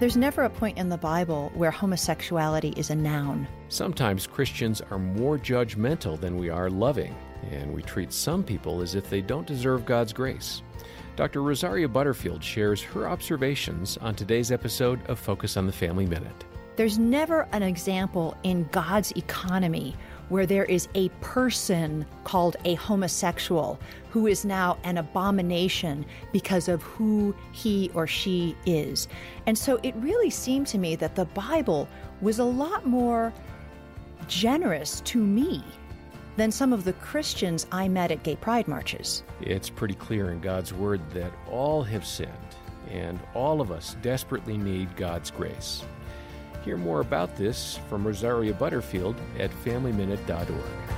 There's never a point in the Bible where homosexuality is a noun. Sometimes Christians are more judgmental than we are loving, and we treat some people as if they don't deserve God's grace. Dr. Rosaria Butterfield shares her observations on today's episode of Focus on the Family Minute. There's never an example in God's economy where there is a person called a homosexual who is now an abomination because of who he or she is. And so it really seemed to me that the Bible was a lot more generous to me than some of the Christians I met at gay pride marches. It's pretty clear in God's Word that all have sinned, and all of us desperately need God's grace. Hear more about this from Rosaria Butterfield at FamilyMinute.org.